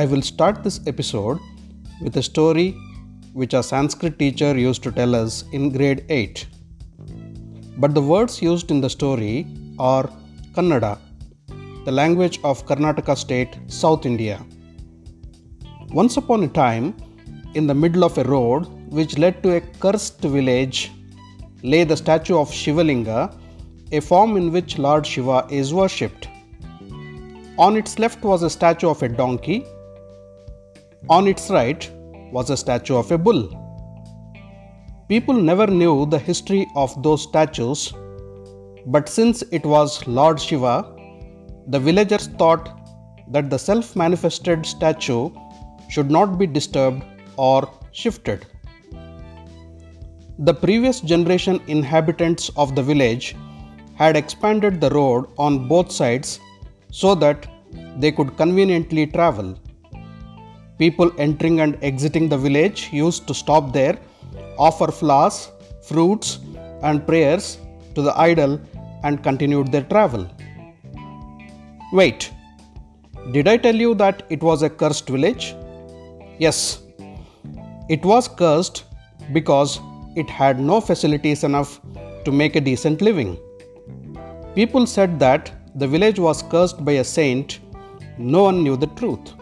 I will start this episode with a story which our Sanskrit teacher used to tell us in grade 8. But the words used in the story are Kannada, the language of Karnataka state, South India. Once upon a time, in the middle of a road which led to a cursed village, lay the statue of Shivalinga, a form in which Lord Shiva is worshipped. On its left was a statue of a donkey. On its right was a statue of a bull. People never knew the history of those statues, but since it was Lord Shiva, the villagers thought that the self manifested statue should not be disturbed or shifted. The previous generation inhabitants of the village had expanded the road on both sides so that they could conveniently travel. People entering and exiting the village used to stop there, offer flowers, fruits, and prayers to the idol, and continued their travel. Wait, did I tell you that it was a cursed village? Yes, it was cursed because it had no facilities enough to make a decent living. People said that the village was cursed by a saint, no one knew the truth.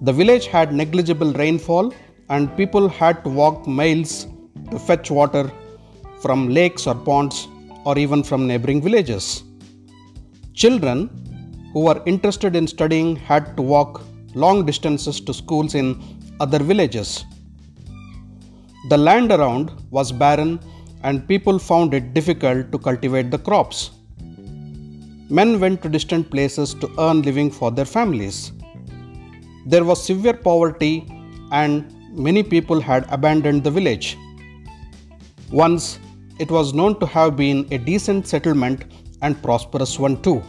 The village had negligible rainfall, and people had to walk miles to fetch water from lakes or ponds or even from neighboring villages. Children who were interested in studying had to walk long distances to schools in other villages. The land around was barren and people found it difficult to cultivate the crops. Men went to distant places to earn living for their families. There was severe poverty and many people had abandoned the village. Once it was known to have been a decent settlement and prosperous one too.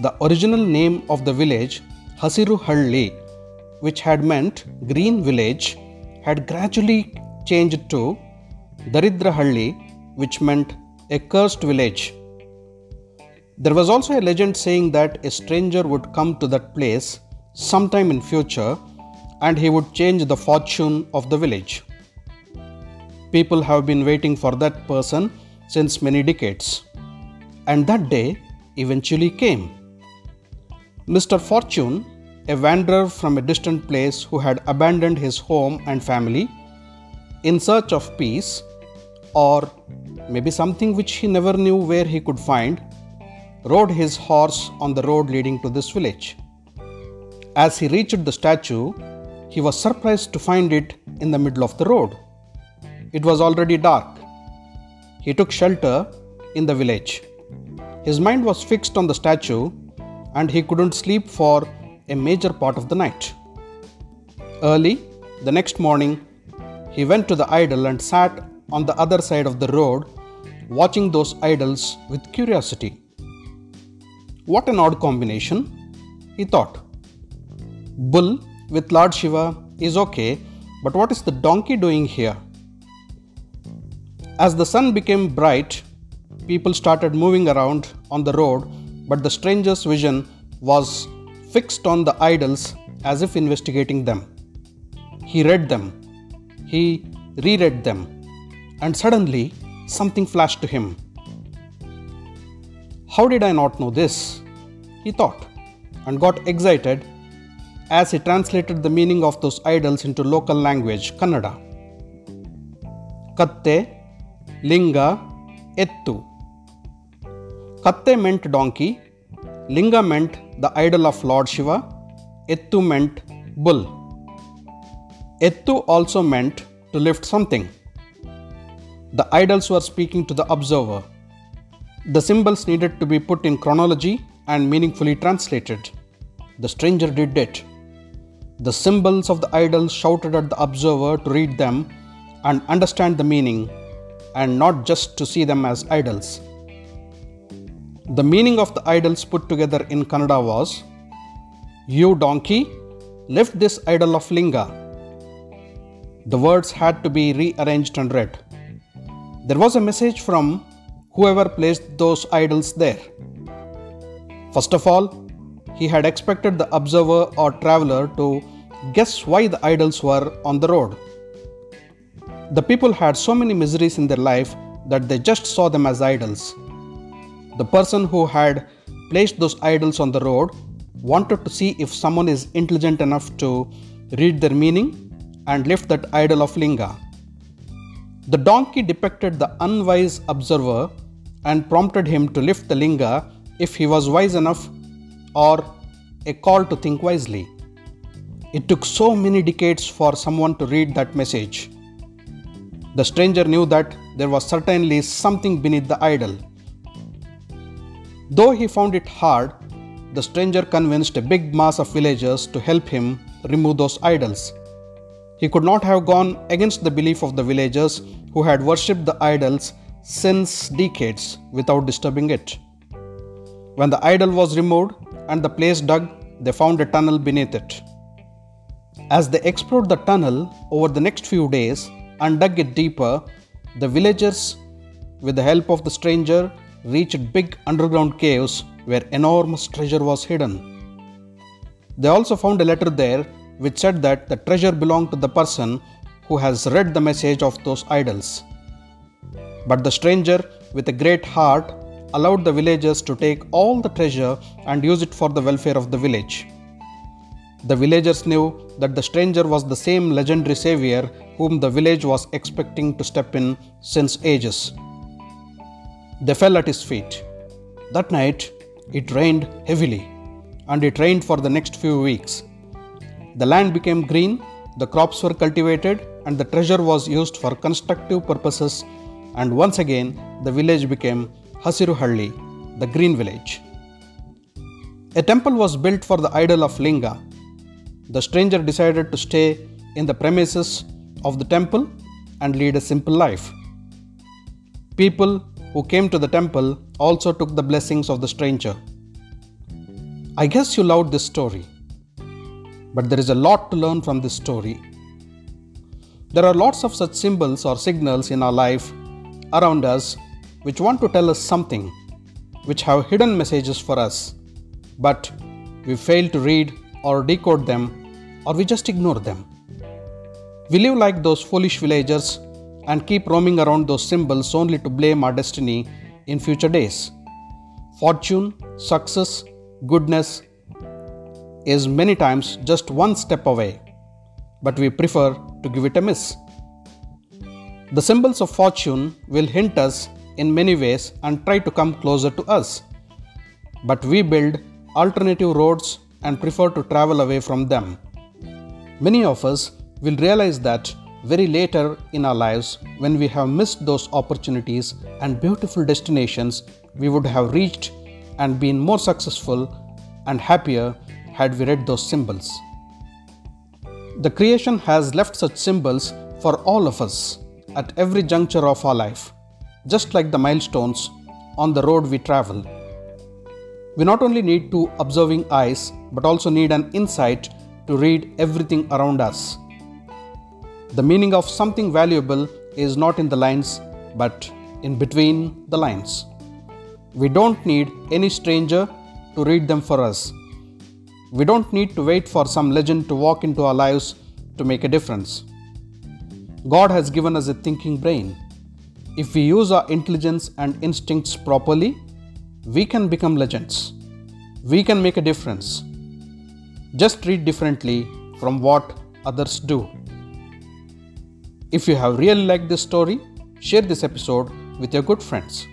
The original name of the village, Hasiru Halli, which had meant green village, had gradually changed to Daridra Halli, which meant a cursed village. There was also a legend saying that a stranger would come to that place sometime in future and he would change the fortune of the village. People have been waiting for that person since many decades. And that day eventually came. Mr. Fortune, a wanderer from a distant place who had abandoned his home and family in search of peace, or maybe something which he never knew where he could find, rode his horse on the road leading to this village. As he reached the statue, he was surprised to find it in the middle of the road. It was already dark. He took shelter in the village. His mind was fixed on the statue and he couldn't sleep for a major part of the night. Early the next morning, he went to the idol and sat on the other side of the road, watching those idols with curiosity. What an odd combination, he thought. Bull with Lord Shiva is okay, but what is the donkey doing here? As the sun became bright, people started moving around on the road, but the stranger's vision was fixed on the idols as if investigating them. He read them, he reread them, and suddenly something flashed to him. How did I not know this? He thought, and got excited as he translated the meaning of those idols into local language, Kannada. Katte, Linga, Ettu. Katte meant donkey, Linga meant the idol of Lord Shiva, Ettu meant bull. Ettu also meant to lift something. The idols were speaking to the observer. The symbols needed to be put in chronology and meaningfully translated. The stranger did it. The symbols of the idols shouted at the observer to read them and understand the meaning, and not just to see them as idols. The meaning of the idols put together in Kannada was You donkey, lift this idol of Linga. The words had to be rearranged and read. There was a message from whoever placed those idols there. First of all, he had expected the observer or traveler to guess why the idols were on the road. The people had so many miseries in their life that they just saw them as idols. The person who had placed those idols on the road wanted to see if someone is intelligent enough to read their meaning and lift that idol of Linga. The donkey depicted the unwise observer and prompted him to lift the linga if he was wise enough or a call to think wisely. It took so many decades for someone to read that message. The stranger knew that there was certainly something beneath the idol. Though he found it hard, the stranger convinced a big mass of villagers to help him remove those idols. He could not have gone against the belief of the villagers who had worshipped the idols since decades without disturbing it. When the idol was removed and the place dug, they found a tunnel beneath it. As they explored the tunnel over the next few days and dug it deeper, the villagers, with the help of the stranger, reached big underground caves where enormous treasure was hidden. They also found a letter there which said that the treasure belonged to the person who has read the message of those idols. But the stranger, with a great heart, allowed the villagers to take all the treasure and use it for the welfare of the village. The villagers knew that the stranger was the same legendary savior whom the village was expecting to step in since ages. They fell at his feet. That night, it rained heavily, and it rained for the next few weeks. The land became green, the crops were cultivated, and the treasure was used for constructive purposes and once again the village became Hasiruhalli, the green village. A temple was built for the idol of Linga. The stranger decided to stay in the premises of the temple and lead a simple life. People who came to the temple also took the blessings of the stranger. I guess you loved this story, but there is a lot to learn from this story. There are lots of such symbols or signals in our life around us which want to tell us something, which have hidden messages for us, but we fail to read or decode them, or we just ignore them. We live like those foolish villagers and keep roaming around those symbols only to blame our destiny in future days. Fortune, success, goodness is many times just one step away, but we prefer to give it a miss. The symbols of fortune will hint us in many ways and try to come closer to us. But we build alternative roads and prefer to travel away from them. Many of us will realize that very later in our lives when we have missed those opportunities and beautiful destinations we would have reached and been more successful and happier had we read those symbols. The creation has left such symbols for all of us at every juncture of our life, just like the milestones on the road we travel. We not only need two observing eyes, but also need an insight to read everything around us. The meaning of something valuable is not in the lines, but in between the lines. We don't need any stranger to read them for us. We don't need to wait for some legend to walk into our lives to make a difference. God has given us a thinking brain. If we use our intelligence and instincts properly, we can become legends. We can make a difference. Just read differently from what others do. If you have really liked this story, share this episode with your good friends.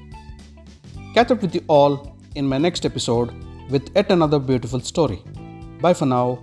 Catch up with you all in my next episode with yet another beautiful story. Bye for now.